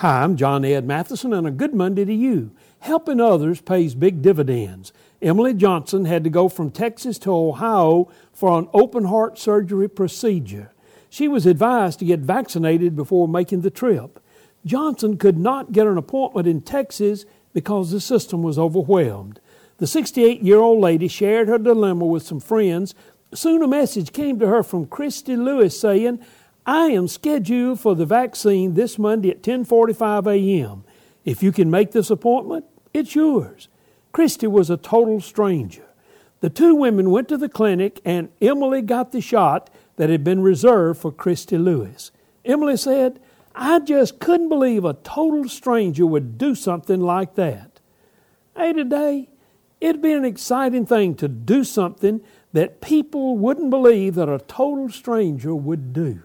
Hi, I'm John Ed Mathison, and a good Monday to you. Helping others pays big dividends. Emily Johnson had to go from Texas to Ohio for an open heart surgery procedure. She was advised to get vaccinated before making the trip. Johnson could not get an appointment in Texas because the system was overwhelmed. The 68 year old lady shared her dilemma with some friends. Soon a message came to her from Christy Lewis saying, I am scheduled for the vaccine this Monday at 10:45 a.m. If you can make this appointment, it's yours. Christy was a total stranger. The two women went to the clinic and Emily got the shot that had been reserved for Christy Lewis. Emily said, I just couldn't believe a total stranger would do something like that. Hey, today, it'd be an exciting thing to do something that people wouldn't believe that a total stranger would do.